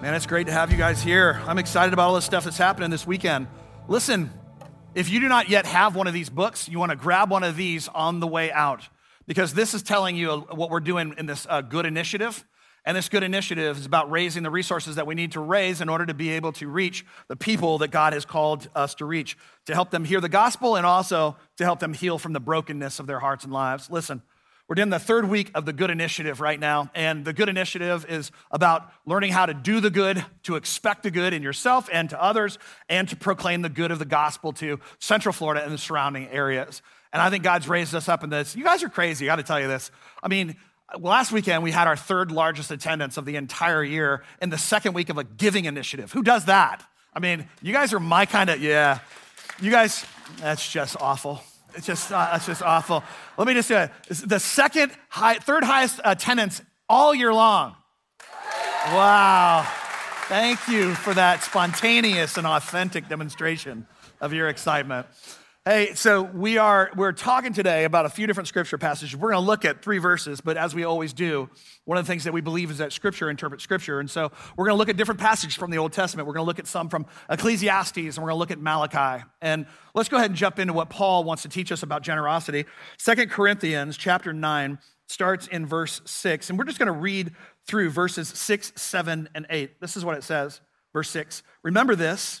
Man, it's great to have you guys here. I'm excited about all this stuff that's happening this weekend. Listen, if you do not yet have one of these books, you want to grab one of these on the way out because this is telling you what we're doing in this uh, good initiative. And this good initiative is about raising the resources that we need to raise in order to be able to reach the people that God has called us to reach, to help them hear the gospel and also to help them heal from the brokenness of their hearts and lives. Listen, we're in the third week of the Good Initiative right now. And the Good Initiative is about learning how to do the good, to expect the good in yourself and to others, and to proclaim the good of the gospel to Central Florida and the surrounding areas. And I think God's raised us up in this. You guys are crazy, I gotta tell you this. I mean, last weekend we had our third largest attendance of the entire year in the second week of a giving initiative. Who does that? I mean, you guys are my kind of, yeah. You guys, that's just awful. It's just, uh, that's just awful. Let me just say, the second high, third highest attendance all year long. Wow. Thank you for that spontaneous and authentic demonstration of your excitement. Hey, so we are we're talking today about a few different scripture passages. We're going to look at three verses, but as we always do, one of the things that we believe is that scripture interprets scripture. And so we're going to look at different passages from the Old Testament. We're going to look at some from Ecclesiastes and we're going to look at Malachi. And let's go ahead and jump into what Paul wants to teach us about generosity. Second Corinthians chapter 9 starts in verse 6, and we're just going to read through verses 6, 7, and 8. This is what it says. Verse 6. Remember this,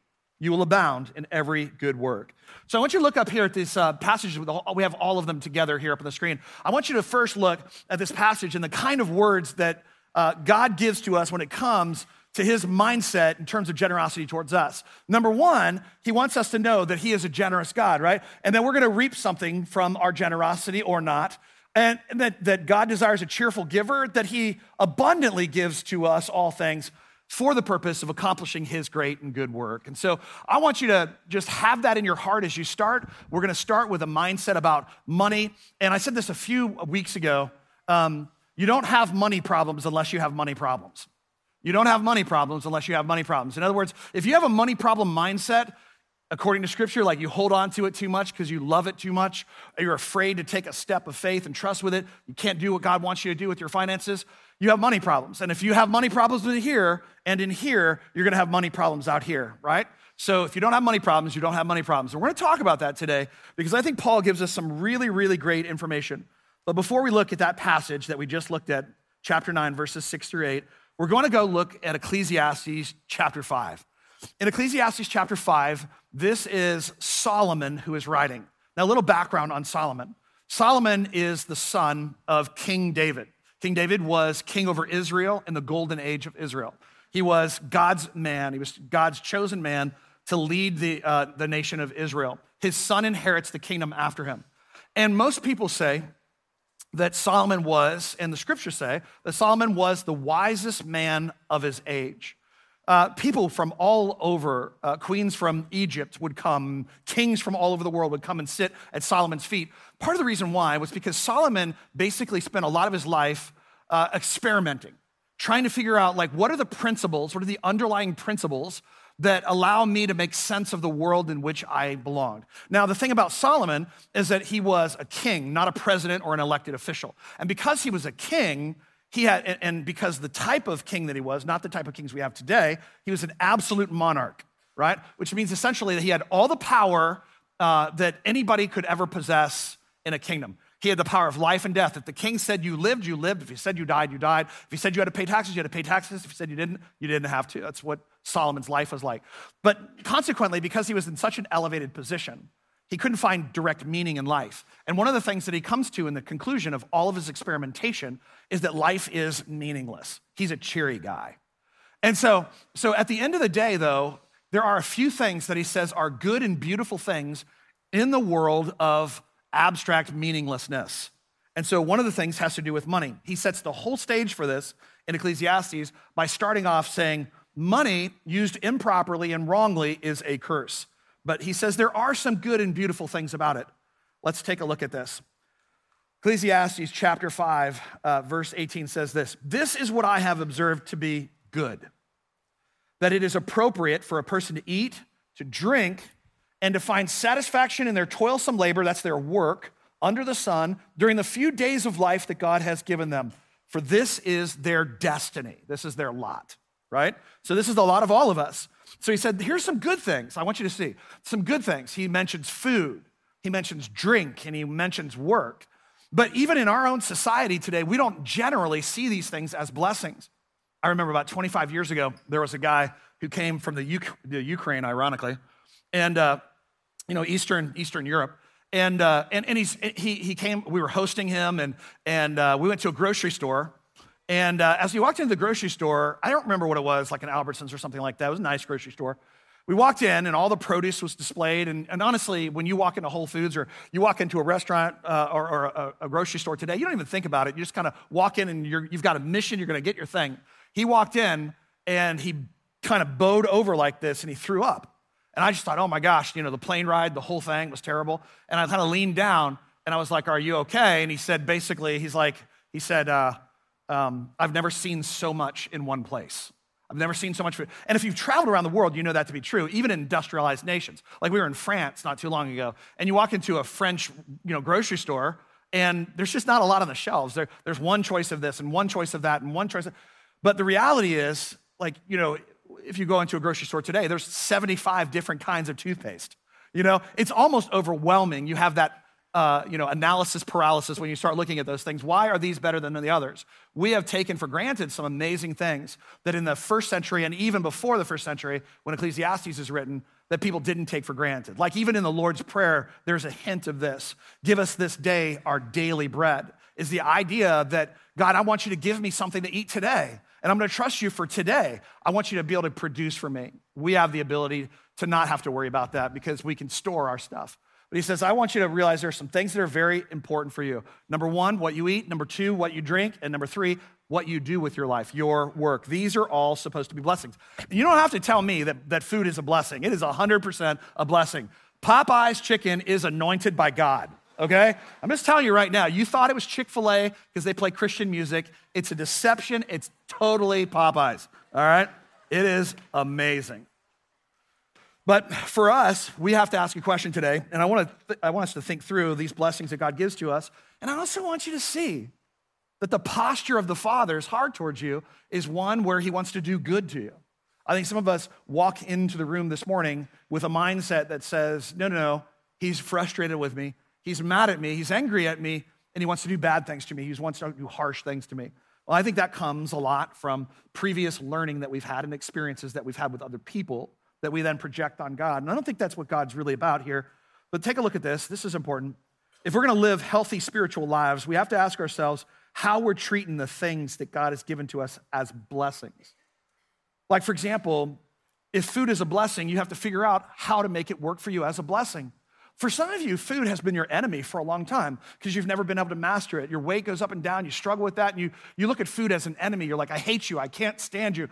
you will abound in every good work. So I want you to look up here at this uh, passage. We have all of them together here up on the screen. I want you to first look at this passage and the kind of words that uh, God gives to us when it comes to his mindset in terms of generosity towards us. Number one, he wants us to know that he is a generous God, right? And that we're going to reap something from our generosity or not. And that, that God desires a cheerful giver, that he abundantly gives to us all things for the purpose of accomplishing his great and good work. And so I want you to just have that in your heart as you start. We're going to start with a mindset about money. And I said this a few weeks ago. Um, you don't have money problems unless you have money problems. You don't have money problems unless you have money problems. In other words, if you have a money problem mindset, according to scripture, like you hold on to it too much because you love it too much, you're afraid to take a step of faith and trust with it, you can't do what God wants you to do with your finances, you have money problems. And if you have money problems in here and in here, you're gonna have money problems out here, right? So if you don't have money problems, you don't have money problems. And we're gonna talk about that today because I think Paul gives us some really, really great information. But before we look at that passage that we just looked at, chapter 9, verses 6 through 8, we're going to go look at Ecclesiastes chapter 5. In Ecclesiastes chapter 5, this is Solomon who is writing. Now, a little background on Solomon. Solomon is the son of King David. King David was king over Israel in the golden age of Israel. He was God's man, he was God's chosen man to lead the, uh, the nation of Israel. His son inherits the kingdom after him. And most people say that Solomon was, and the scriptures say, that Solomon was the wisest man of his age. Uh, people from all over, uh, queens from Egypt would come, kings from all over the world would come and sit at Solomon's feet. Part of the reason why was because Solomon basically spent a lot of his life uh, experimenting, trying to figure out like what are the principles, what are the underlying principles that allow me to make sense of the world in which I belonged. Now, the thing about Solomon is that he was a king, not a president or an elected official. And because he was a king, he had, and because the type of king that he was, not the type of kings we have today, he was an absolute monarch, right? Which means essentially that he had all the power uh, that anybody could ever possess in a kingdom. He had the power of life and death. If the king said you lived, you lived. If he said you died, you died. If he said you had to pay taxes, you had to pay taxes. If he said you didn't, you didn't have to. That's what Solomon's life was like. But consequently, because he was in such an elevated position, he couldn't find direct meaning in life. And one of the things that he comes to in the conclusion of all of his experimentation is that life is meaningless. He's a cheery guy. And so, so at the end of the day, though, there are a few things that he says are good and beautiful things in the world of abstract meaninglessness. And so one of the things has to do with money. He sets the whole stage for this in Ecclesiastes by starting off saying, Money used improperly and wrongly is a curse. But he says there are some good and beautiful things about it. Let's take a look at this. Ecclesiastes chapter 5, uh, verse 18 says this This is what I have observed to be good, that it is appropriate for a person to eat, to drink, and to find satisfaction in their toilsome labor, that's their work, under the sun, during the few days of life that God has given them. For this is their destiny, this is their lot, right? So, this is the lot of all of us. So, he said, Here's some good things I want you to see. Some good things. He mentions food, he mentions drink, and he mentions work. But even in our own society today, we don't generally see these things as blessings. I remember about 25 years ago, there was a guy who came from the, U- the Ukraine, ironically, and uh, you know Eastern Eastern Europe, and uh, and, and he's, he he came. We were hosting him, and and uh, we went to a grocery store. And uh, as we walked into the grocery store, I don't remember what it was, like an Albertsons or something like that. It was a nice grocery store. We walked in and all the produce was displayed. And, and honestly, when you walk into Whole Foods or you walk into a restaurant uh, or, or a, a, grocery store today, you don't even think about it. You just kind of walk in and you have got a mission, you're going to get your thing. He walked in and he kind of bowed over like this and he threw up. And I just thought, oh my gosh, you know, the plane ride, the whole thing was terrible. And I kind of leaned down and I was like, are you okay? And he said, basically, he's like, he said, uh, um, I've never seen so much in one place. I've never seen so much food. And if you've traveled around the world, you know that to be true, even in industrialized nations. Like we were in France not too long ago, and you walk into a French you know, grocery store, and there's just not a lot on the shelves. There, there's one choice of this and one choice of that and one choice of, but the reality is, like, you know, if you go into a grocery store today, there's 75 different kinds of toothpaste. You know, it's almost overwhelming. You have that uh, you know, analysis paralysis when you start looking at those things. Why are these better than the others? We have taken for granted some amazing things that in the first century and even before the first century, when Ecclesiastes is written, that people didn't take for granted. Like even in the Lord's Prayer, there's a hint of this. Give us this day our daily bread, is the idea that, God, I want you to give me something to eat today. And I'm going to trust you for today. I want you to be able to produce for me. We have the ability to not have to worry about that because we can store our stuff. But he says, I want you to realize there are some things that are very important for you. Number one, what you eat. Number two, what you drink. And number three, what you do with your life, your work. These are all supposed to be blessings. You don't have to tell me that, that food is a blessing, it is 100% a blessing. Popeye's chicken is anointed by God, okay? I'm just telling you right now, you thought it was Chick fil A because they play Christian music. It's a deception. It's totally Popeye's, all right? It is amazing. But for us, we have to ask a question today, and I want, to th- I want us to think through these blessings that God gives to us. And I also want you to see that the posture of the Father's heart towards you is one where He wants to do good to you. I think some of us walk into the room this morning with a mindset that says, no, no, no, He's frustrated with me. He's mad at me. He's angry at me, and He wants to do bad things to me. He wants to do harsh things to me. Well, I think that comes a lot from previous learning that we've had and experiences that we've had with other people that we then project on God. And I don't think that's what God's really about here. But take a look at this. This is important. If we're going to live healthy spiritual lives, we have to ask ourselves how we're treating the things that God has given to us as blessings. Like, for example, if food is a blessing, you have to figure out how to make it work for you as a blessing. For some of you, food has been your enemy for a long time because you've never been able to master it. Your weight goes up and down, you struggle with that, and you, you look at food as an enemy. You're like, I hate you, I can't stand you.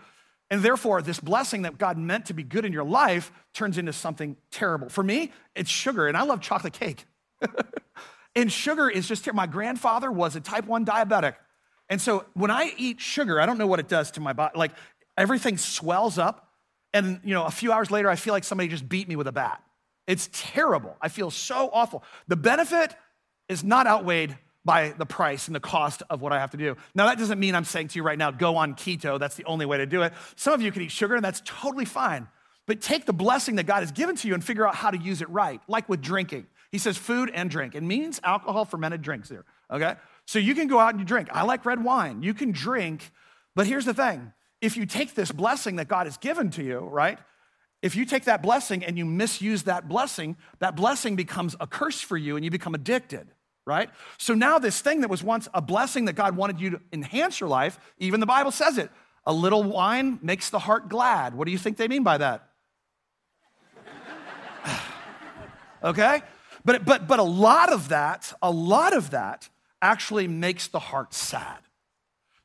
And therefore, this blessing that God meant to be good in your life turns into something terrible. For me, it's sugar, and I love chocolate cake. and sugar is just. My grandfather was a type 1 diabetic. And so when I eat sugar, I don't know what it does to my body. Like everything swells up. And you know, a few hours later, I feel like somebody just beat me with a bat. It's terrible. I feel so awful. The benefit is not outweighed by the price and the cost of what I have to do. Now, that doesn't mean I'm saying to you right now, go on keto. That's the only way to do it. Some of you can eat sugar, and that's totally fine. But take the blessing that God has given to you and figure out how to use it right, like with drinking. He says food and drink. It means alcohol fermented drinks here, okay? So you can go out and you drink. I like red wine. You can drink, but here's the thing if you take this blessing that God has given to you, right? If you take that blessing and you misuse that blessing, that blessing becomes a curse for you and you become addicted right? So now, this thing that was once a blessing that God wanted you to enhance your life, even the Bible says it a little wine makes the heart glad. What do you think they mean by that? okay? But, but, but a lot of that, a lot of that actually makes the heart sad.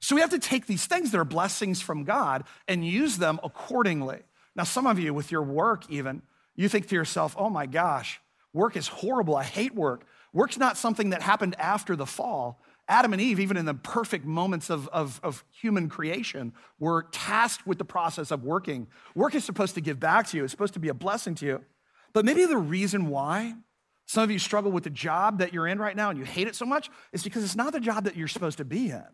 So we have to take these things that are blessings from God and use them accordingly. Now, some of you with your work, even, You think to yourself, oh my gosh, work is horrible. I hate work. Work's not something that happened after the fall. Adam and Eve, even in the perfect moments of, of, of, human creation, were tasked with the process of working. Work is supposed to give back to you, it's supposed to be a blessing to you. But maybe the reason why some of you struggle with the job that you're in right now and you hate it so much is because it's not the job that you're supposed to be in.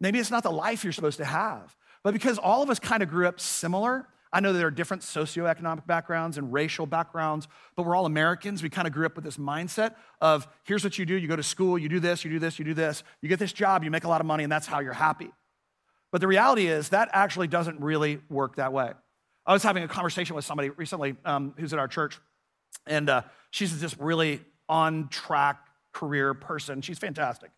Maybe it's not the life you're supposed to have. But because all of us kind of grew up similar, I know there are different socioeconomic backgrounds and racial backgrounds, but we're all Americans. We kind of grew up with this mindset of here's what you do you go to school, you do this, you do this, you do this, you get this job, you make a lot of money, and that's how you're happy. But the reality is that actually doesn't really work that way. I was having a conversation with somebody recently um, who's at our church, and uh, she's this really on track career person. She's fantastic.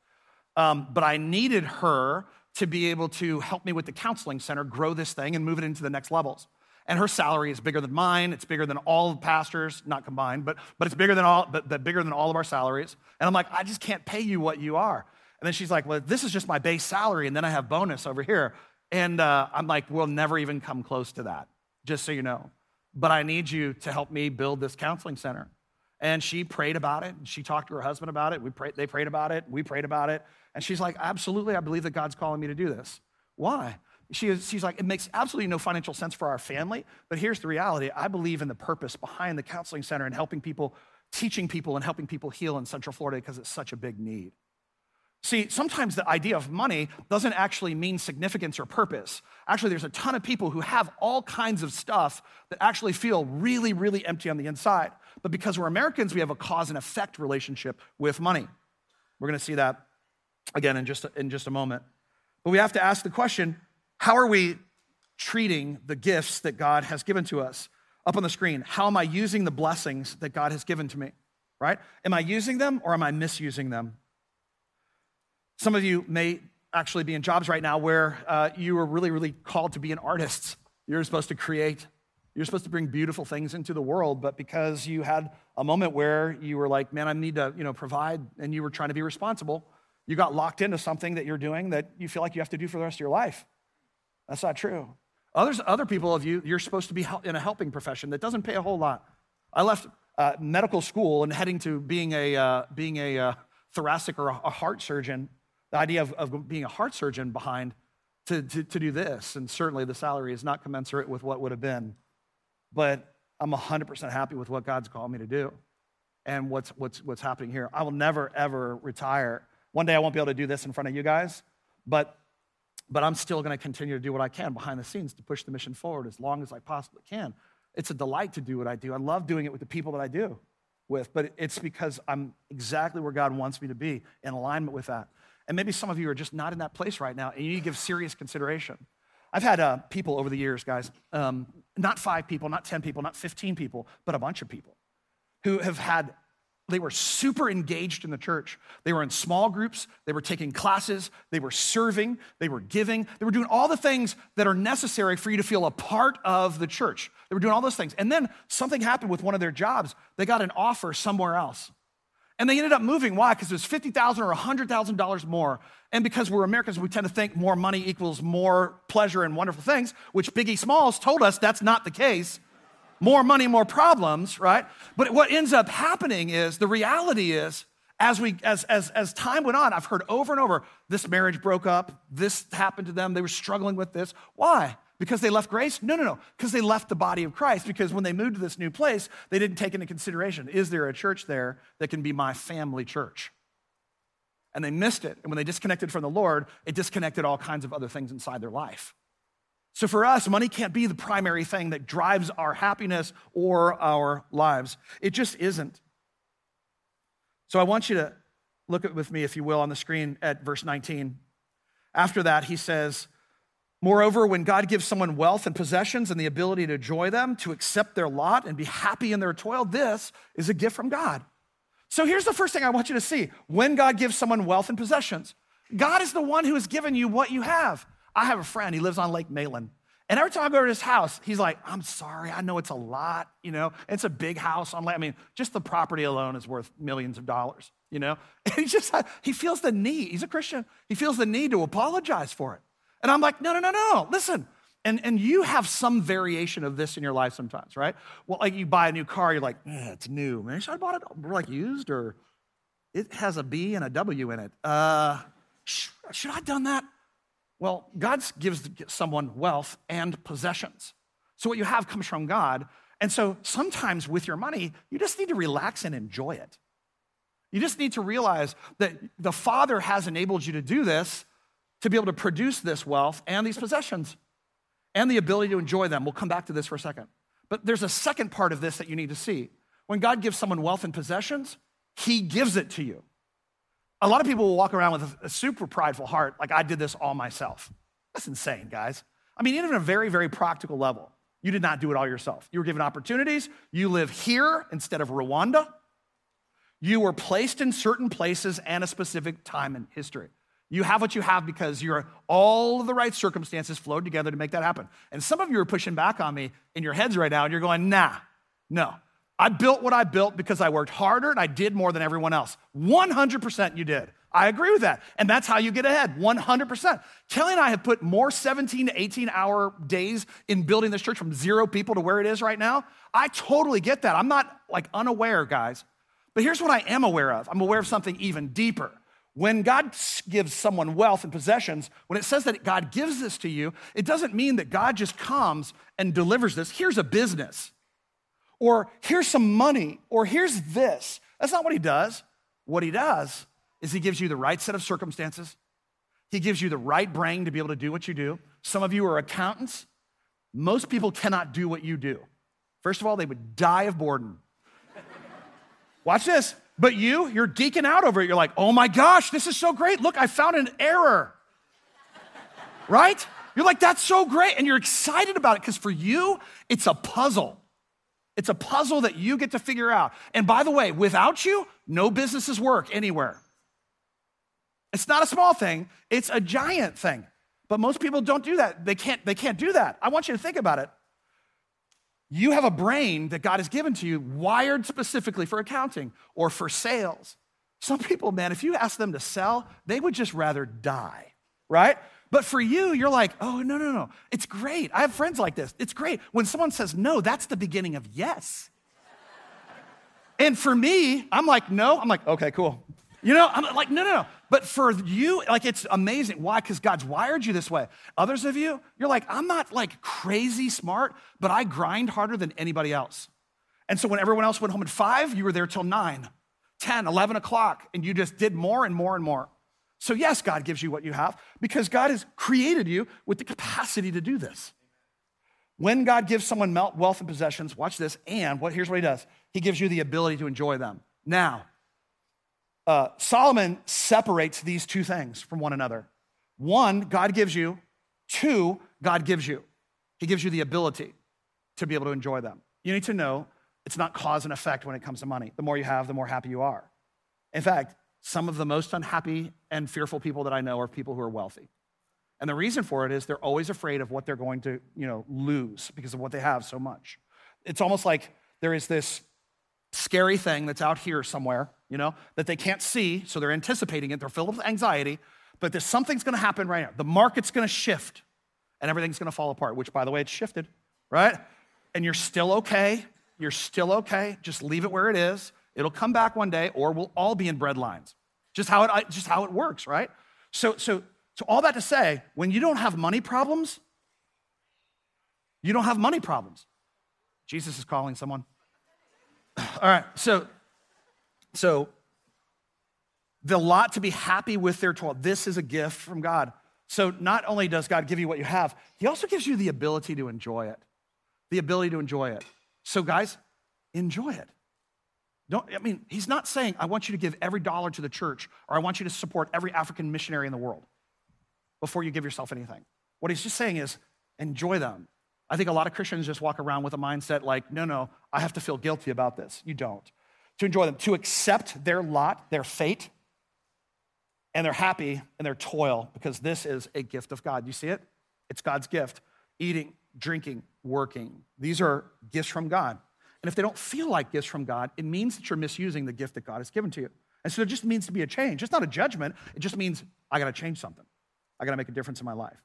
Um, but I needed her to be able to help me with the counseling center grow this thing and move it into the next levels and her salary is bigger than mine. It's bigger than all the pastors, not combined, but, but it's bigger than all, but, but bigger than all of our salaries. And I'm like, I just can't pay you what you are. And then she's like, well, this is just my base salary, and then I have bonus over here. And uh, I'm like, we'll never even come close to that, just so you know. But I need you to help me build this counseling center. And she prayed about it. She talked to her husband about it. We prayed, they prayed about it. We prayed about it. And she's like, absolutely, I believe that God's calling me to do this. Why? She is, she's like, it makes absolutely no financial sense for our family, but here's the reality. I believe in the purpose behind the counseling center and helping people, teaching people, and helping people heal in Central Florida because it's such a big need. See, sometimes the idea of money doesn't actually mean significance or purpose. Actually, there's a ton of people who have all kinds of stuff that actually feel really, really empty on the inside. But because we're Americans, we have a cause and effect relationship with money. We're going to see that again in just, in just a moment. But we have to ask the question how are we treating the gifts that God has given to us? Up on the screen, how am I using the blessings that God has given to me? Right? Am I using them or am I misusing them? Some of you may actually be in jobs right now where uh, you are really, really called to be an artist. You're supposed to create. You're supposed to bring beautiful things into the world, but because you had a moment where you were like, man, I need to, you know, provide, and you were trying to be responsible, you got locked into something that you're doing that you feel like you have to do for the rest of your life. That's not true. Others, other people of you, you're supposed to be in a helping profession that doesn't pay a whole lot. I left uh, medical school and heading to being a, uh, being a uh, thoracic or a, a, heart surgeon, the idea of, of being a heart surgeon behind to, to, to do this. And certainly the salary is not commensurate with what would have been. But I'm 100% happy with what God's called me to do and what's, what's, what's happening here. I will never, ever retire. One day I won't be able to do this in front of you guys, but but I'm still going to continue to do what I can behind the scenes to push the mission forward as long as I possibly can. It's a delight to do what I do. I love doing it with the people that I do with, but it's because I'm exactly where God wants me to be in alignment with that. And maybe some of you are just not in that place right now, and you need to give serious consideration. I've had uh, people over the years, guys, um, not five people, not 10 people, not 15 people, but a bunch of people who have had they were super engaged in the church. They were in small groups, they were taking classes, they were serving, they were giving, they were doing all the things that are necessary for you to feel a part of the church. They were doing all those things. And then something happened with one of their jobs. They got an offer somewhere else. And they ended up moving. Why? Because it was 50,000 or $100,000 more. And because we're Americans, we tend to think more money equals more pleasure and wonderful things, which Biggie Smalls told us that's not the case more money, more problems, right? But what ends up happening is the reality is, as we as as as time went on, I've heard over and over, this marriage broke up, this happened to them, they were struggling with this. Why? Because they left grace? No, no, no. Because they left the body of Christ. Because when they moved to this new place, they didn't take into consideration is there a church there that can be my family church? And they missed it. And when they disconnected from the Lord, it disconnected all kinds of other things inside their life. So for us, money can't be the primary thing that drives our happiness or our lives. It just isn't. So I want you to look at with me, if you will, on the screen at verse 19. After that, he says, Moreover, when God gives someone wealth and possessions and the ability to enjoy them, to accept their lot and be happy in their toil, this is a gift from God. So here's the first thing I want you to see. When God gives someone wealth and possessions, God is the one who has given you what you have. I have a friend, he lives on Lake Maitland. And every time I go to his house, he's like, I'm sorry, I know it's a lot, you know, it's a big house on Lake. I mean, just the property alone is worth millions of dollars, you know? And he just, he feels the need, he's a Christian, he feels the need to apologize for it. And I'm like, no, no, no, no, listen, And, and you have some variation of this in your life sometimes, right? Well, like you buy a new car, you're like, eh, it's new. Man, should I bought it like used or it has a B and a W in it? Uh, should I have done that? Well, God gives someone wealth and possessions. So what you have comes from God. And so sometimes with your money, you just need to relax and enjoy it. You just need to realize that the Father has enabled you to do this, to be able to produce this wealth and these possessions and the ability to enjoy them. We'll come back to this for a second. But there's a second part of this that you need to see. When God gives someone wealth and possessions, He gives it to you. A lot of people will walk around with a super prideful heart, like I did this all myself. That's insane, guys. I mean, even at a very, very practical level, you did not do it all yourself. You were given opportunities. You live here instead of Rwanda. You were placed in certain places and a specific time in history. You have what you have because you're all of the right circumstances flowed together to make that happen. And some of you are pushing back on me in your heads right now, and you're going, nah, no. I built what I built because I worked harder and I did more than everyone else. 100% you did. I agree with that. And that's how you get ahead, 100%. Kelly and I have put more 17 to 18 hour days in building this church from zero people to where it is right now. I totally get that. I'm not like unaware, guys. But here's what I am aware of I'm aware of something even deeper. When God gives someone wealth and possessions, when it says that God gives this to you, it doesn't mean that God just comes and delivers this. Here's a business, or here's some money, or here's this. That's not what He does. What He does is He gives you the right set of circumstances, He gives you the right brain to be able to do what you do. Some of you are accountants. Most people cannot do what you do. First of all, they would die of boredom. Watch this. But you, you're geeking out over it. You're like, oh my gosh, this is so great. Look, I found an error. right? You're like, that's so great. And you're excited about it because for you, it's a puzzle. It's a puzzle that you get to figure out. And by the way, without you, no businesses work anywhere. It's not a small thing, it's a giant thing. But most people don't do that. They can't, they can't do that. I want you to think about it. You have a brain that God has given to you, wired specifically for accounting or for sales. Some people, man, if you ask them to sell, they would just rather die, right? But for you, you're like, oh, no, no, no. It's great. I have friends like this. It's great. When someone says no, that's the beginning of yes. and for me, I'm like, no. I'm like, okay, cool. You know, I'm like, no, no, no. But for you, like, it's amazing. Why? Because God's wired you this way. Others of you, you're like, I'm not like crazy smart, but I grind harder than anybody else. And so when everyone else went home at five, you were there till nine, 10, 11 o'clock, and you just did more and more and more. So, yes, God gives you what you have because God has created you with the capacity to do this. When God gives someone wealth and possessions, watch this, and what, here's what He does He gives you the ability to enjoy them. Now, uh, Solomon separates these two things from one another. One, God gives you. Two, God gives you. He gives you the ability to be able to enjoy them. You need to know it's not cause and effect when it comes to money. The more you have, the more happy you are. In fact, some of the most unhappy and fearful people that I know are people who are wealthy. And the reason for it is they're always afraid of what they're going to, you know, lose because of what they have so much. It's almost like there is this scary thing that's out here somewhere, you know, that they can't see, so they're anticipating it. They're filled with anxiety, but there's something's gonna happen right now. The market's gonna shift and everything's gonna fall apart, which, by the way, it's shifted, right? And you're still okay. You're still okay. Just leave it where it is. It'll come back one day, or we'll all be in bread lines. Just how it, just how it works, right? So, so, so all that to say, when you don't have money problems, you don't have money problems. Jesus is calling someone. All right, so so the lot to be happy with their toil. This is a gift from God. So not only does God give you what you have, He also gives you the ability to enjoy it. The ability to enjoy it. So, guys, enjoy it. Don't, I mean, he's not saying, I want you to give every dollar to the church or I want you to support every African missionary in the world before you give yourself anything. What he's just saying is, enjoy them. I think a lot of Christians just walk around with a mindset like, no, no, I have to feel guilty about this. You don't. To enjoy them, to accept their lot, their fate, and they're happy in their toil because this is a gift of God. You see it? It's God's gift. Eating, drinking, working. These are gifts from God. And if they don't feel like gifts from God, it means that you're misusing the gift that God has given to you. And so it just means to be a change. It's not a judgment, it just means I got to change something. I got to make a difference in my life.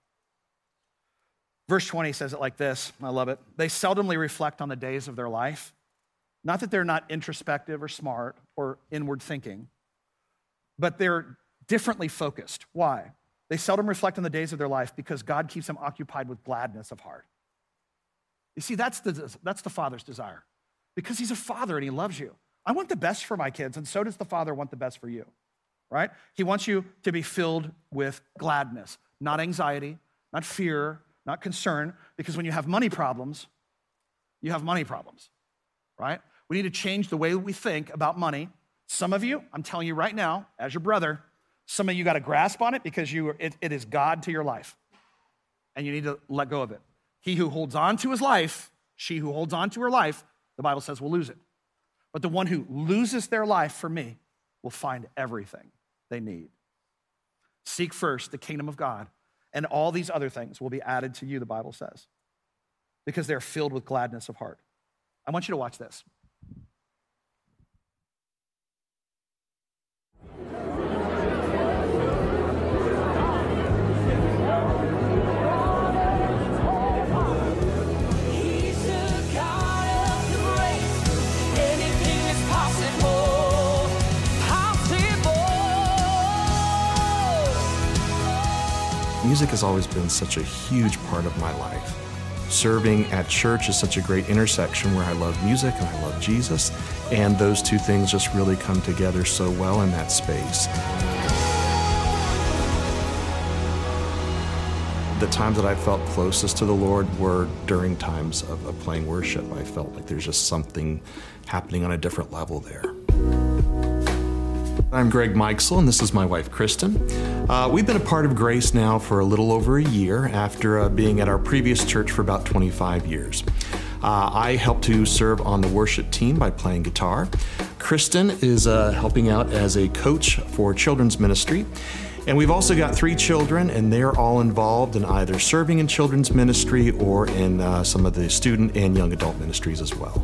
Verse 20 says it like this. I love it. They seldomly reflect on the days of their life. Not that they're not introspective or smart or inward thinking, but they're differently focused. Why? They seldom reflect on the days of their life because God keeps them occupied with gladness of heart. You see, that's the, that's the Father's desire because He's a Father and He loves you. I want the best for my kids, and so does the Father want the best for you, right? He wants you to be filled with gladness, not anxiety, not fear, not concern, because when you have money problems, you have money problems, right? We need to change the way we think about money. Some of you, I'm telling you right now, as your brother, some of you got to grasp on it because you, it, it is God to your life, and you need to let go of it. He who holds on to his life, she who holds on to her life, the Bible says will lose it. But the one who loses their life for me will find everything they need. Seek first the kingdom of God, and all these other things will be added to you, the Bible says, because they're filled with gladness of heart. I want you to watch this. Music has always been such a huge part of my life. Serving at church is such a great intersection where I love music and I love Jesus, and those two things just really come together so well in that space. The times that I felt closest to the Lord were during times of, of playing worship. I felt like there's just something happening on a different level there. I'm Greg Mikesell, and this is my wife, Kristen. Uh, we've been a part of Grace now for a little over a year after uh, being at our previous church for about 25 years. Uh, I help to serve on the worship team by playing guitar. Kristen is uh, helping out as a coach for children's ministry. And we've also got three children, and they're all involved in either serving in children's ministry or in uh, some of the student and young adult ministries as well.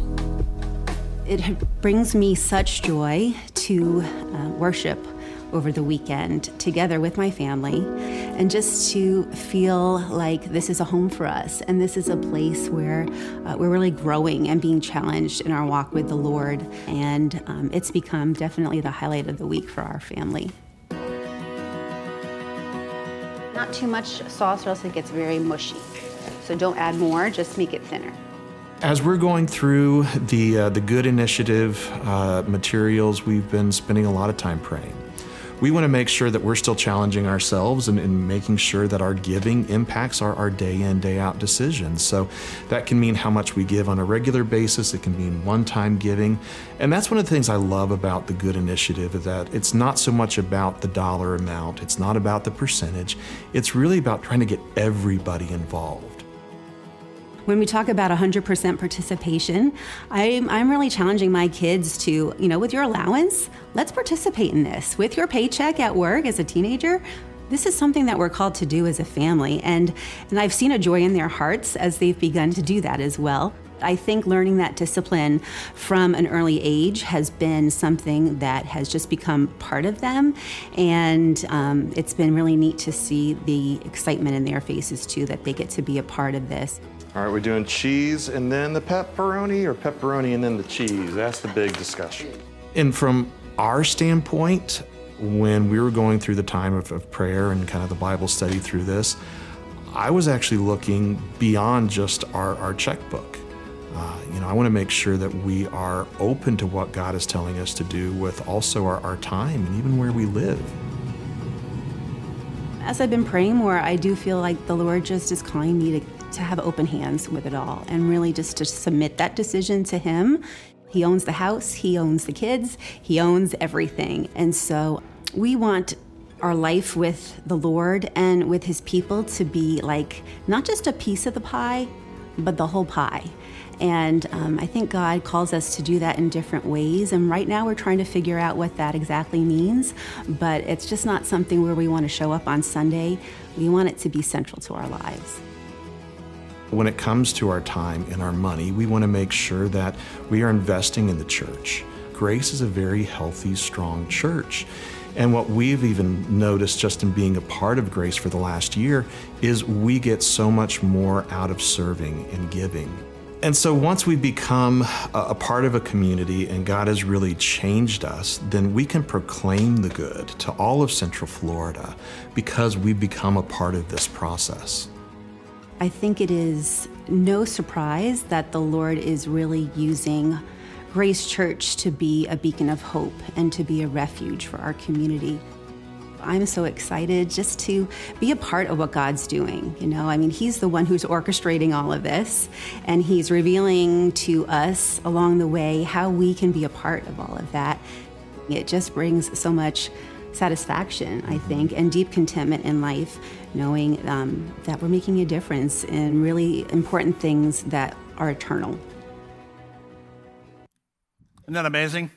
It brings me such joy to uh, worship over the weekend together with my family and just to feel like this is a home for us and this is a place where uh, we're really growing and being challenged in our walk with the Lord. And um, it's become definitely the highlight of the week for our family. Not too much sauce or else it gets very mushy. So don't add more, just make it thinner. As we're going through the, uh, the Good Initiative uh, materials, we've been spending a lot of time praying. We want to make sure that we're still challenging ourselves and, and making sure that our giving impacts our, our day in, day out decisions. So that can mean how much we give on a regular basis, it can mean one time giving. And that's one of the things I love about the Good Initiative is that it's not so much about the dollar amount, it's not about the percentage, it's really about trying to get everybody involved. When we talk about 100% participation, I'm, I'm really challenging my kids to, you know, with your allowance, let's participate in this. With your paycheck at work as a teenager, this is something that we're called to do as a family and and I've seen a joy in their hearts as they've begun to do that as well. I think learning that discipline from an early age has been something that has just become part of them. And um, it's been really neat to see the excitement in their faces, too, that they get to be a part of this. All right, we're doing cheese and then the pepperoni or pepperoni and then the cheese? That's the big discussion. And from our standpoint, when we were going through the time of, of prayer and kind of the Bible study through this, I was actually looking beyond just our, our checkbook. Uh, you know, I want to make sure that we are open to what God is telling us to do with also our, our time and even where we live. As I've been praying more, I do feel like the Lord just is calling me to to have open hands with it all and really just to submit that decision to Him. He owns the house, He owns the kids, He owns everything. And so we want our life with the Lord and with His people to be like not just a piece of the pie, but the whole pie. And um, I think God calls us to do that in different ways. And right now we're trying to figure out what that exactly means. But it's just not something where we want to show up on Sunday. We want it to be central to our lives. When it comes to our time and our money, we want to make sure that we are investing in the church. Grace is a very healthy, strong church. And what we've even noticed just in being a part of Grace for the last year is we get so much more out of serving and giving. And so once we become a part of a community and God has really changed us, then we can proclaim the good to all of Central Florida because we've become a part of this process. I think it is no surprise that the Lord is really using Grace Church to be a beacon of hope and to be a refuge for our community. I'm so excited just to be a part of what God's doing. You know, I mean, He's the one who's orchestrating all of this, and He's revealing to us along the way how we can be a part of all of that. It just brings so much satisfaction, I think, and deep contentment in life, knowing um, that we're making a difference in really important things that are eternal. Isn't that amazing?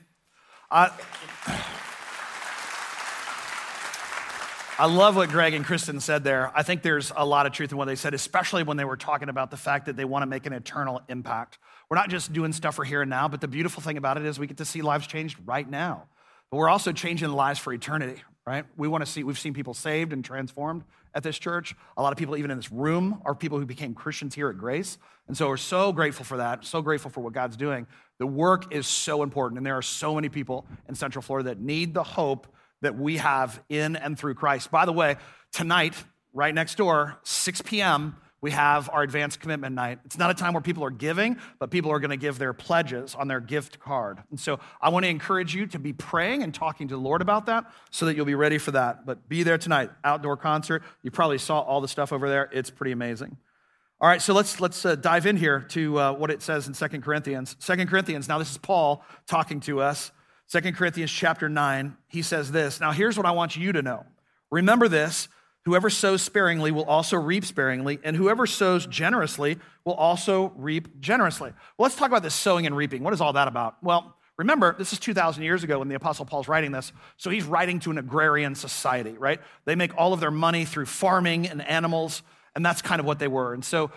I love what Greg and Kristen said there. I think there's a lot of truth in what they said, especially when they were talking about the fact that they want to make an eternal impact. We're not just doing stuff for here and now, but the beautiful thing about it is we get to see lives changed right now. But we're also changing lives for eternity, right? We want to see, we've seen people saved and transformed at this church. A lot of people, even in this room, are people who became Christians here at Grace. And so we're so grateful for that, so grateful for what God's doing. The work is so important, and there are so many people in Central Florida that need the hope that we have in and through Christ. By the way, tonight, right next door, 6 p.m., we have our advanced commitment night. It's not a time where people are giving, but people are going to give their pledges on their gift card. And so I want to encourage you to be praying and talking to the Lord about that so that you'll be ready for that. But be there tonight, outdoor concert. You probably saw all the stuff over there. It's pretty amazing. All right, so let's let's uh, dive in here to uh, what it says in Second Corinthians. Second Corinthians. Now this is Paul talking to us. Second Corinthians chapter 9, he says this. Now, here's what I want you to know. Remember this whoever sows sparingly will also reap sparingly, and whoever sows generously will also reap generously. Well, let's talk about this sowing and reaping. What is all that about? Well, remember, this is 2,000 years ago when the Apostle Paul's writing this. So he's writing to an agrarian society, right? They make all of their money through farming and animals, and that's kind of what they were. And so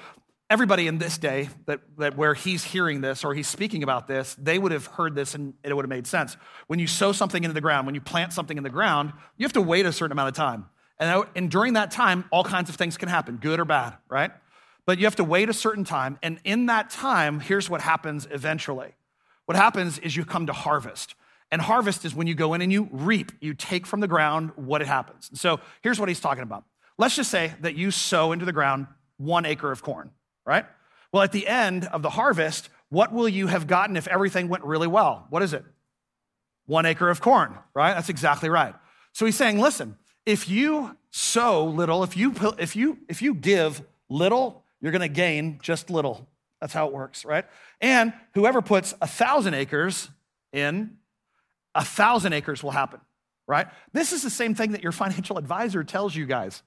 everybody in this day that, that where he's hearing this or he's speaking about this, they would have heard this and it would have made sense. When you sow something into the ground, when you plant something in the ground, you have to wait a certain amount of time. And, and during that time, all kinds of things can happen, good or bad, right? But you have to wait a certain time. And in that time, here's what happens eventually. What happens is you come to harvest. And harvest is when you go in and you reap, you take from the ground what it happens. so here's what he's talking about. Let's just say that you sow into the ground one acre of corn right? Well, at the end of the harvest, what will you have gotten if everything went really well? What is it? One acre of corn, right? That's exactly right. So he's saying, listen, if you sow little, if you if you if you give little, you're going to gain just little. That's how it works, right? And whoever puts a thousand acres in, a thousand acres will happen, right? This is the same thing that your financial advisor tells you guys.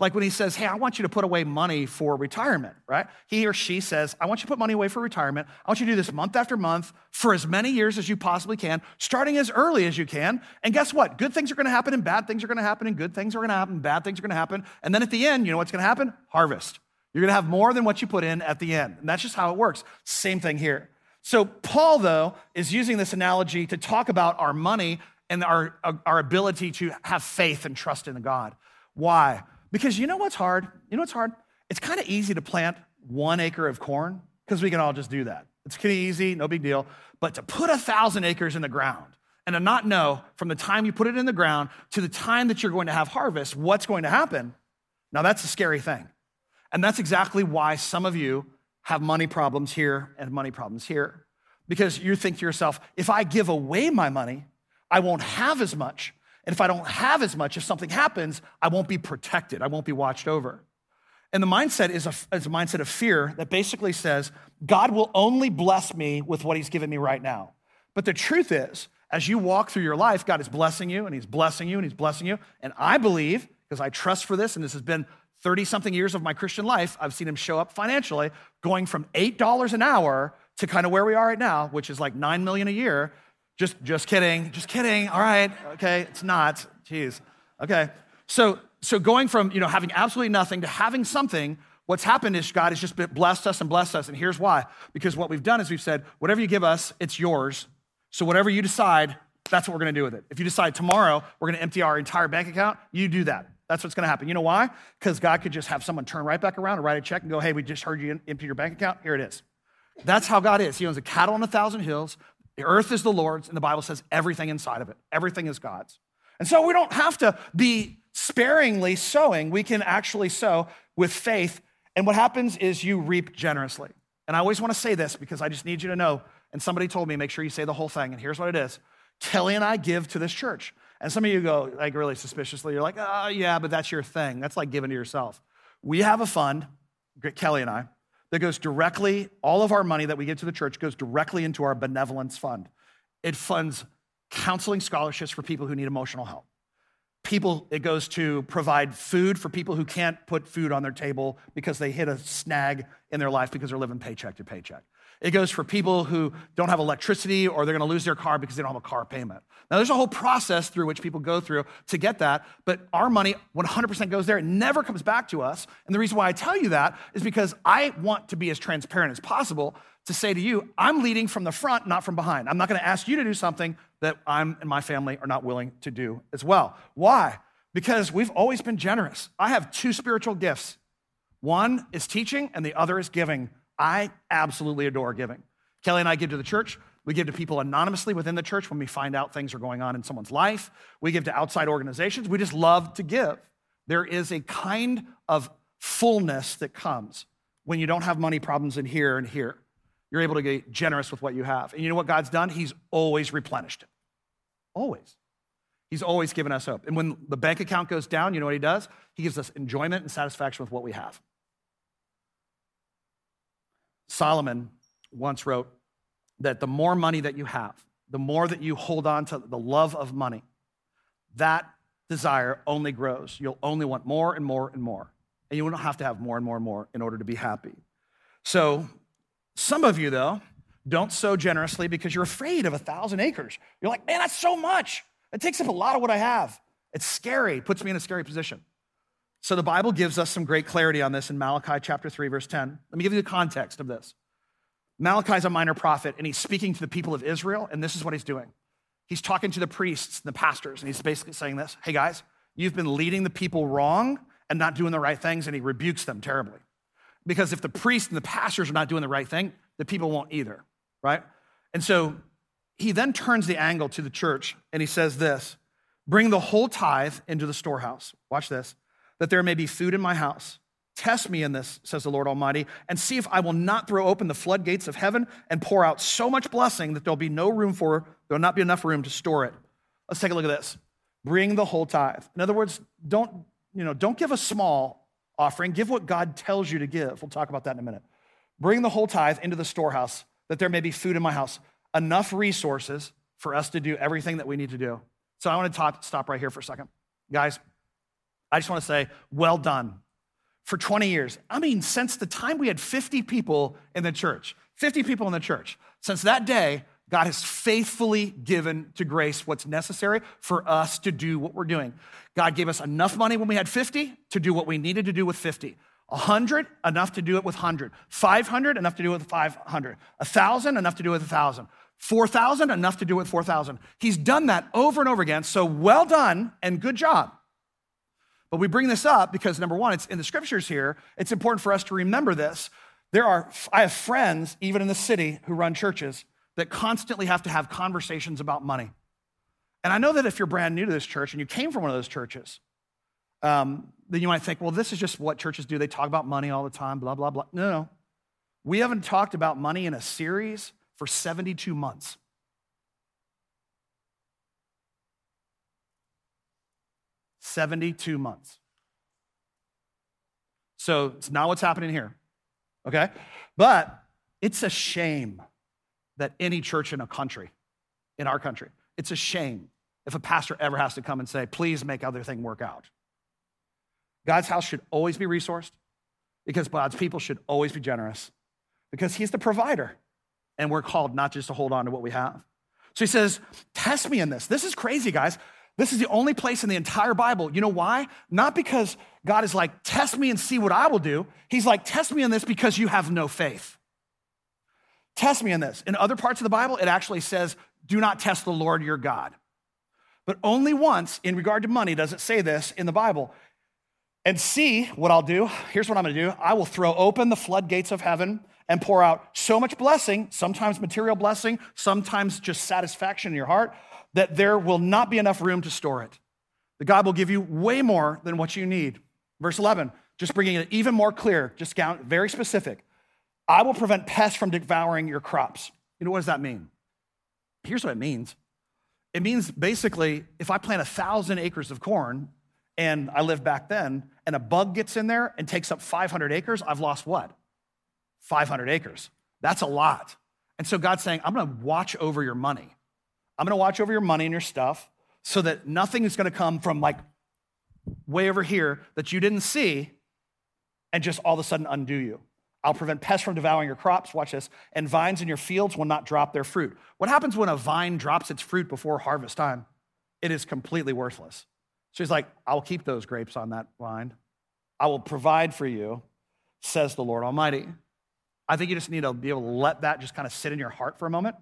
Like when he says, Hey, I want you to put away money for retirement, right? He or she says, I want you to put money away for retirement. I want you to do this month after month for as many years as you possibly can, starting as early as you can. And guess what? Good things are going to happen and bad things are going to happen and good things are going to happen, bad things are going to happen. And then at the end, you know what's going to happen? Harvest. You're going to have more than what you put in at the end. And that's just how it works. Same thing here. So Paul, though, is using this analogy to talk about our money and our, our ability to have faith and trust in God. Why? Because you know what's hard? You know what's hard? It's kind of easy to plant one acre of corn because we can all just do that. It's kind of easy, no big deal. But to put a thousand acres in the ground and to not know from the time you put it in the ground to the time that you're going to have harvest what's going to happen, now that's a scary thing. And that's exactly why some of you have money problems here and money problems here. Because you think to yourself, if I give away my money, I won't have as much and if I don't have as much, if something happens, I won't be protected, I won't be watched over. And the mindset is a, is a mindset of fear that basically says, God will only bless me with what he's given me right now. But the truth is, as you walk through your life, God is blessing you and he's blessing you and he's blessing you. And I believe, because I trust for this, and this has been 30 something years of my Christian life, I've seen him show up financially, going from $8 an hour to kind of where we are right now, which is like 9 million a year, just, just kidding. Just kidding. All right. Okay. It's not. Jeez. Okay. So, so going from, you know, having absolutely nothing to having something, what's happened is God has just blessed us and blessed us. And here's why. Because what we've done is we've said, whatever you give us, it's yours. So whatever you decide, that's what we're gonna do with it. If you decide tomorrow we're gonna empty our entire bank account, you do that. That's what's gonna happen. You know why? Because God could just have someone turn right back around and write a check and go, hey, we just heard you empty your bank account. Here it is. That's how God is. He owns a cattle on a thousand hills. The earth is the Lord's, and the Bible says everything inside of it, everything is God's. And so we don't have to be sparingly sowing. We can actually sow with faith. And what happens is you reap generously. And I always want to say this because I just need you to know. And somebody told me, make sure you say the whole thing. And here's what it is Kelly and I give to this church. And some of you go, like, really suspiciously, you're like, oh, yeah, but that's your thing. That's like giving to yourself. We have a fund, Kelly and I, that goes directly, all of our money that we give to the church goes directly into our benevolence fund. It funds counseling scholarships for people who need emotional help. People, it goes to provide food for people who can't put food on their table because they hit a snag in their life because they're living paycheck to paycheck. It goes for people who don't have electricity or they're going to lose their car because they don't have a car payment. Now, there's a whole process through which people go through to get that, but our money 100% goes there. It never comes back to us. And the reason why I tell you that is because I want to be as transparent as possible to say to you, I'm leading from the front, not from behind. I'm not going to ask you to do something that I'm and my family are not willing to do as well. Why? Because we've always been generous. I have two spiritual gifts one is teaching, and the other is giving. I absolutely adore giving. Kelly and I give to the church. We give to people anonymously within the church when we find out things are going on in someone's life. We give to outside organizations. We just love to give. There is a kind of fullness that comes when you don't have money problems in here and here. You're able to get generous with what you have. And you know what God's done? He's always replenished it. Always. He's always given us hope. And when the bank account goes down, you know what he does? He gives us enjoyment and satisfaction with what we have. Solomon once wrote that the more money that you have, the more that you hold on to the love of money, that desire only grows. You'll only want more and more and more. And you won't have to have more and more and more in order to be happy. So, some of you, though, don't sow generously because you're afraid of a thousand acres. You're like, man, that's so much. It takes up a lot of what I have. It's scary, it puts me in a scary position. So the Bible gives us some great clarity on this in Malachi chapter 3, verse 10. Let me give you the context of this. Malachi is a minor prophet, and he's speaking to the people of Israel, and this is what he's doing. He's talking to the priests and the pastors, and he's basically saying this Hey, guys, you've been leading the people wrong and not doing the right things, and he rebukes them terribly. Because if the priests and the pastors are not doing the right thing, the people won't either, right? And so he then turns the angle to the church, and he says this Bring the whole tithe into the storehouse. Watch this that there may be food in my house. Test me in this, says the Lord Almighty, and see if I will not throw open the floodgates of heaven and pour out so much blessing that there'll be no room for, there'll not be enough room to store it. Let's take a look at this. Bring the whole tithe. In other words, don't, you know, don't give a small offering, give what God tells you to give. We'll talk about that in a minute. Bring the whole tithe into the storehouse that there may be food in my house, enough resources for us to do everything that we need to do. So I want to talk, stop right here for a second. Guys, I just want to say, well done. For 20 years, I mean, since the time we had 50 people in the church, 50 people in the church, since that day, God has faithfully given to grace what's necessary for us to do what we're doing. God gave us enough money when we had 50 to do what we needed to do with 50. 100, enough to do it with 100. 500, enough to do it with 500. 1,000, enough to do it with 1,000. 4,000, enough to do it with 4,000. He's done that over and over again. So well done and good job. But we bring this up because number one, it's in the scriptures here. It's important for us to remember this. There are, I have friends, even in the city, who run churches that constantly have to have conversations about money. And I know that if you're brand new to this church and you came from one of those churches, um, then you might think, well, this is just what churches do. They talk about money all the time, blah, blah, blah. No, no. We haven't talked about money in a series for 72 months. 72 months. So it's not what's happening here, okay? But it's a shame that any church in a country, in our country, it's a shame if a pastor ever has to come and say, please make other thing work out. God's house should always be resourced because God's people should always be generous because he's the provider. And we're called not just to hold on to what we have. So he says, test me in this. This is crazy, guys. This is the only place in the entire Bible. You know why? Not because God is like, test me and see what I will do. He's like, test me in this because you have no faith. Test me in this. In other parts of the Bible, it actually says, do not test the Lord your God. but only once in regard to money does it say this in the Bible. And see what I'll do. Here's what I'm gonna do I will throw open the floodgates of heaven and pour out so much blessing, sometimes material blessing, sometimes just satisfaction in your heart, that there will not be enough room to store it. The God will give you way more than what you need. Verse 11, just bringing it even more clear, just very specific. I will prevent pests from devouring your crops. You know, what does that mean? Here's what it means it means basically, if I plant a thousand acres of corn and I live back then, and a bug gets in there and takes up 500 acres, I've lost what? 500 acres. That's a lot. And so God's saying, I'm gonna watch over your money. I'm gonna watch over your money and your stuff so that nothing is gonna come from like way over here that you didn't see and just all of a sudden undo you. I'll prevent pests from devouring your crops, watch this, and vines in your fields will not drop their fruit. What happens when a vine drops its fruit before harvest time? It is completely worthless. So he's like, I'll keep those grapes on that vine. I will provide for you, says the Lord Almighty. I think you just need to be able to let that just kind of sit in your heart for a moment.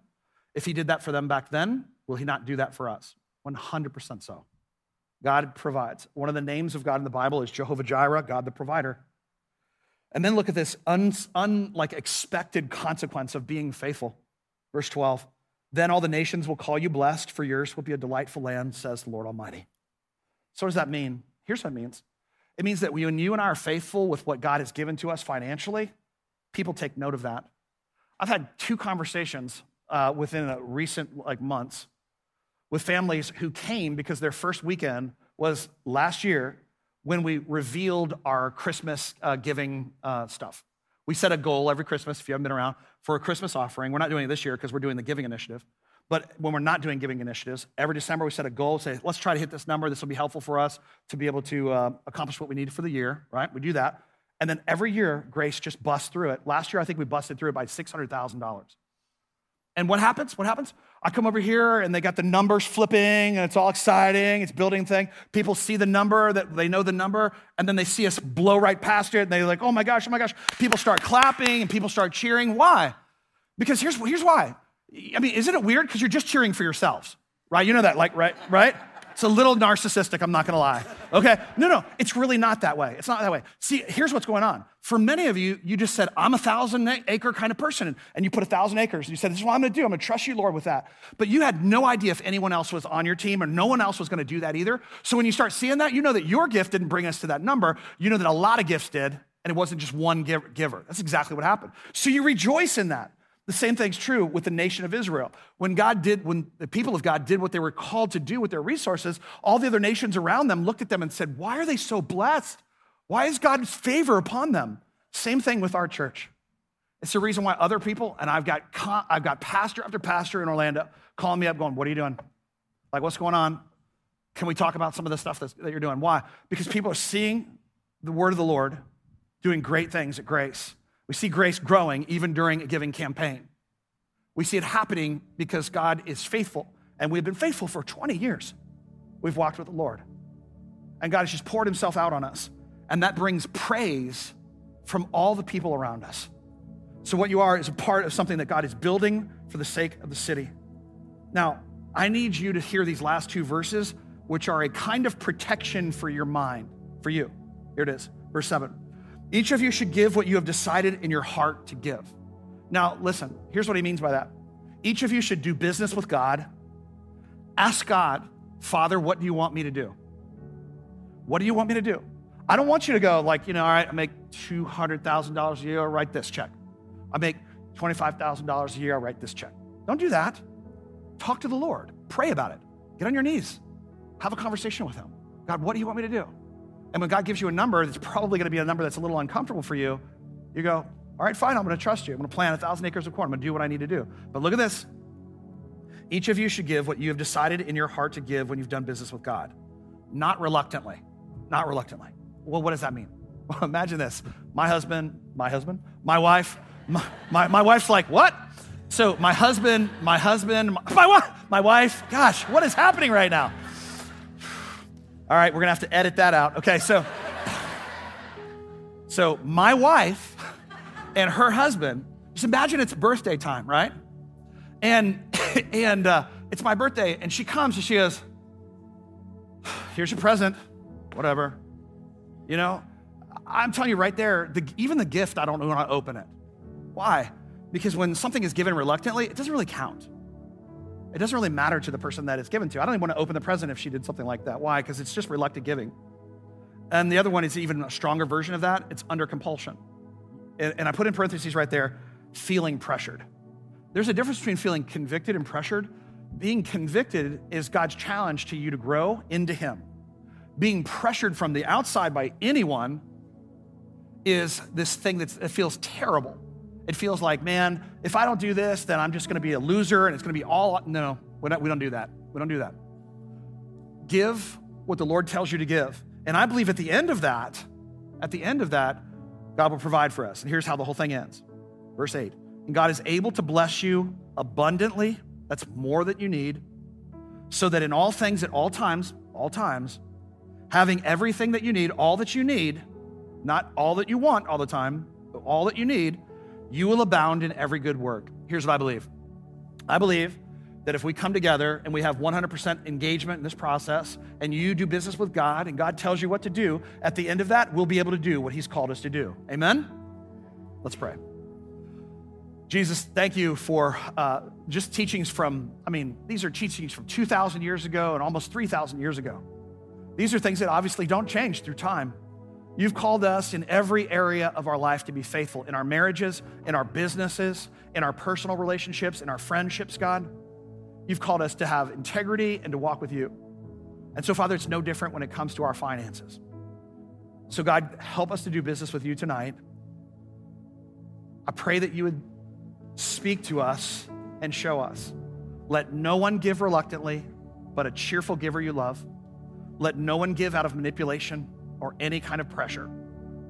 If he did that for them back then, will he not do that for us? 100% so. God provides. One of the names of God in the Bible is Jehovah Jireh, God the provider. And then look at this unlike un, expected consequence of being faithful. Verse 12. Then all the nations will call you blessed, for yours will be a delightful land, says the Lord Almighty. So, what does that mean? Here's what it means it means that when you and I are faithful with what God has given to us financially, people take note of that. I've had two conversations uh, within a recent like months with families who came because their first weekend was last year when we revealed our Christmas uh, giving uh, stuff. We set a goal every Christmas, if you haven't been around, for a Christmas offering. We're not doing it this year because we're doing the giving initiative. But when we're not doing giving initiatives, every December we set a goal, say, let's try to hit this number. This will be helpful for us to be able to uh, accomplish what we need for the year, right? We do that. And then every year, Grace just busts through it. Last year, I think we busted through it by $600,000. And what happens? What happens? I come over here and they got the numbers flipping and it's all exciting. It's building thing. People see the number that they know the number and then they see us blow right past it and they're like, oh my gosh, oh my gosh. People start clapping and people start cheering. Why? Because here's, here's why. I mean, isn't it weird? Because you're just cheering for yourselves, right? You know that, like, right? Right? It's a little narcissistic, I'm not gonna lie. Okay? No, no, it's really not that way. It's not that way. See, here's what's going on. For many of you, you just said, I'm a thousand acre kind of person, and you put a thousand acres. And you said, This is what I'm gonna do. I'm gonna trust you, Lord, with that. But you had no idea if anyone else was on your team or no one else was gonna do that either. So when you start seeing that, you know that your gift didn't bring us to that number. You know that a lot of gifts did, and it wasn't just one giver. That's exactly what happened. So you rejoice in that. The same thing's true with the nation of Israel. When God did, when the people of God did what they were called to do with their resources, all the other nations around them looked at them and said, Why are they so blessed? Why is God's favor upon them? Same thing with our church. It's the reason why other people, and I've got, I've got pastor after pastor in Orlando calling me up, going, What are you doing? Like, what's going on? Can we talk about some of the stuff that you're doing? Why? Because people are seeing the word of the Lord doing great things at Grace. We see grace growing even during a giving campaign. We see it happening because God is faithful, and we've been faithful for 20 years. We've walked with the Lord. And God has just poured himself out on us. And that brings praise from all the people around us. So, what you are is a part of something that God is building for the sake of the city. Now, I need you to hear these last two verses, which are a kind of protection for your mind, for you. Here it is, verse 7. Each of you should give what you have decided in your heart to give. Now, listen, here's what he means by that. Each of you should do business with God. Ask God, Father, what do you want me to do? What do you want me to do? I don't want you to go like, you know, all right, I make $200,000 a year, I'll write this check. I make $25,000 a year, I'll write this check. Don't do that. Talk to the Lord. Pray about it. Get on your knees. Have a conversation with Him. God, what do you want me to do? And when God gives you a number that's probably going to be a number that's a little uncomfortable for you, you go, all right, fine, I'm going to trust you. I'm going to plant a thousand acres of corn. I'm going to do what I need to do. But look at this. Each of you should give what you have decided in your heart to give when you've done business with God, not reluctantly. Not reluctantly. Well, what does that mean? Well, imagine this. My husband, my husband, my wife, my, my, my wife's like, what? So my husband, my husband, my, my, my wife, gosh, what is happening right now? All right, we're gonna have to edit that out. Okay, so so my wife and her husband, just imagine it's birthday time, right? And and uh, it's my birthday, and she comes and she goes, here's your present, whatever. You know, I'm telling you right there, the, even the gift, I don't how to open it. Why? Because when something is given reluctantly, it doesn't really count. It doesn't really matter to the person that it's given to. I don't even want to open the present if she did something like that. Why? Because it's just reluctant giving. And the other one is even a stronger version of that it's under compulsion. And I put in parentheses right there feeling pressured. There's a difference between feeling convicted and pressured. Being convicted is God's challenge to you to grow into Him. Being pressured from the outside by anyone is this thing that feels terrible. It feels like, man, if I don't do this, then I'm just going to be a loser and it's going to be all. No, we don't, we don't do that. We don't do that. Give what the Lord tells you to give. And I believe at the end of that, at the end of that, God will provide for us. And here's how the whole thing ends. Verse 8 And God is able to bless you abundantly, that's more that you need, so that in all things, at all times, all times, having everything that you need, all that you need, not all that you want all the time, but all that you need, you will abound in every good work. Here's what I believe I believe that if we come together and we have 100% engagement in this process and you do business with God and God tells you what to do, at the end of that, we'll be able to do what He's called us to do. Amen? Let's pray. Jesus, thank you for uh, just teachings from, I mean, these are teachings from 2,000 years ago and almost 3,000 years ago. These are things that obviously don't change through time. You've called us in every area of our life to be faithful in our marriages, in our businesses, in our personal relationships, in our friendships, God. You've called us to have integrity and to walk with you. And so, Father, it's no different when it comes to our finances. So, God, help us to do business with you tonight. I pray that you would speak to us and show us. Let no one give reluctantly, but a cheerful giver you love. Let no one give out of manipulation or any kind of pressure.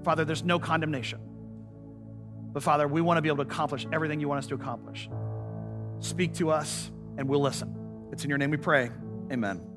Father, there's no condemnation. But Father, we want to be able to accomplish everything you want us to accomplish. Speak to us and we'll listen. It's in your name we pray. Amen.